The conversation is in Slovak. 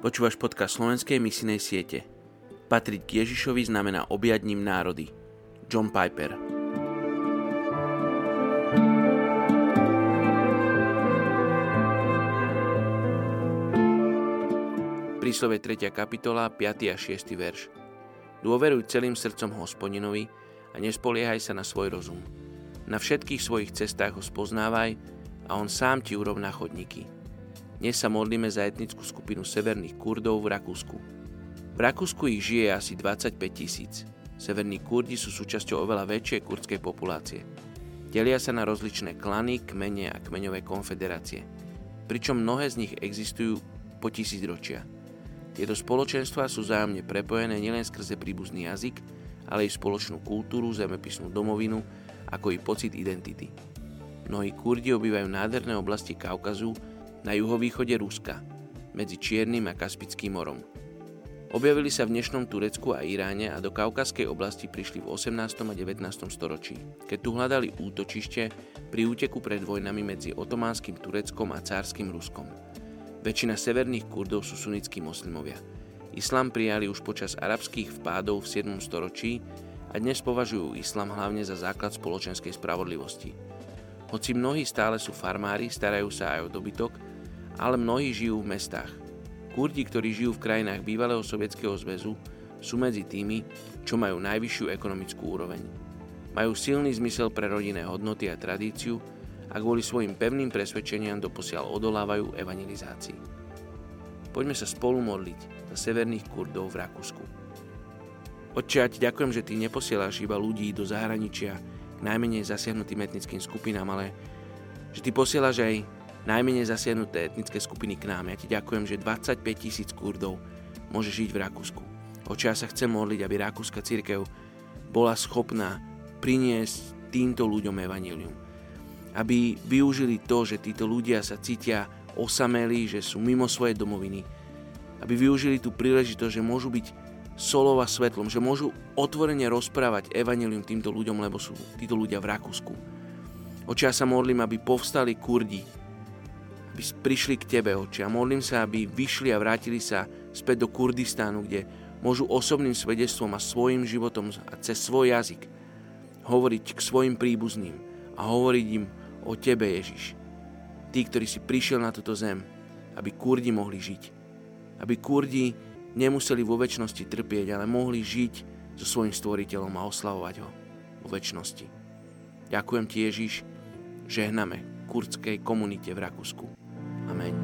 Počúvaš podcast slovenskej misinej siete. Patriť k Ježišovi znamená objať ním národy. John Piper Príslove 3. kapitola, 5. a 6. verš. Dôveruj celým srdcom hospodinovi a nespoliehaj sa na svoj rozum. Na všetkých svojich cestách ho spoznávaj a on sám ti urovná chodníky. Dnes sa modlíme za etnickú skupinu severných Kurdov v Rakúsku. V Rakúsku ich žije asi 25 tisíc. Severní Kurdi sú súčasťou oveľa väčšej kurdskej populácie. Delia sa na rozličné klany, kmene a kmeňové konfederácie. Pričom mnohé z nich existujú po tisíc ročia. Tieto spoločenstvá sú zájomne prepojené nielen skrze príbuzný jazyk, ale i spoločnú kultúru, zemepisnú domovinu, ako i pocit identity. Mnohí Kurdi obývajú nádherné oblasti Kaukazu, na juhovýchode Ruska, medzi Čiernym a Kaspickým morom. Objavili sa v dnešnom Turecku a Iráne a do Kaukazskej oblasti prišli v 18. a 19. storočí, keď tu hľadali útočište pri úteku pred vojnami medzi otománskym Tureckom a cárským Ruskom. Väčšina severných Kurdov sú sunnickí moslimovia. Islám prijali už počas arabských vpádov v 7. storočí a dnes považujú islám hlavne za základ spoločenskej spravodlivosti. Hoci mnohí stále sú farmári, starajú sa aj o dobytok, ale mnohí žijú v mestách. Kurdi, ktorí žijú v krajinách bývalého Sovietskeho zväzu, sú medzi tými, čo majú najvyššiu ekonomickú úroveň. Majú silný zmysel pre rodinné hodnoty a tradíciu a kvôli svojim pevným presvedčeniam doposiaľ odolávajú evangelizácii. Poďme sa spolu modliť za severných Kurdov v Rakúsku. Otče, ja ti ďakujem, že ty neposieláš iba ľudí do zahraničia k najmenej zasiahnutým etnickým skupinám, ale že ty posielaš aj najmenej zasiahnuté etnické skupiny k nám. Ja ti ďakujem, že 25 tisíc Kurdov môže žiť v Rakúsku. Oče, ja sa chcem modliť, aby Rakúska církev bola schopná priniesť týmto ľuďom evanílium. Aby využili to, že títo ľudia sa cítia osamelí, že sú mimo svojej domoviny. Aby využili tú príležitosť, že môžu byť solova svetlom, že môžu otvorene rozprávať evanílium týmto ľuďom, lebo sú títo ľudia v Rakúsku. Oče, ja sa modlím, aby povstali Kurdi, aby prišli k Tebe, Oče. A modlím sa, aby vyšli a vrátili sa späť do Kurdistánu, kde môžu osobným svedectvom a svojim životom a cez svoj jazyk hovoriť k svojim príbuzným a hovoriť im o Tebe, Ježiš. Tí, ktorí si prišiel na túto zem, aby Kurdi mohli žiť. Aby Kurdi nemuseli vo väčšnosti trpieť, ale mohli žiť so svojim stvoriteľom a oslavovať ho vo väčšnosti. Ďakujem ti, Ježiš, žehname kurdskej komunite v Rakúsku. Amén.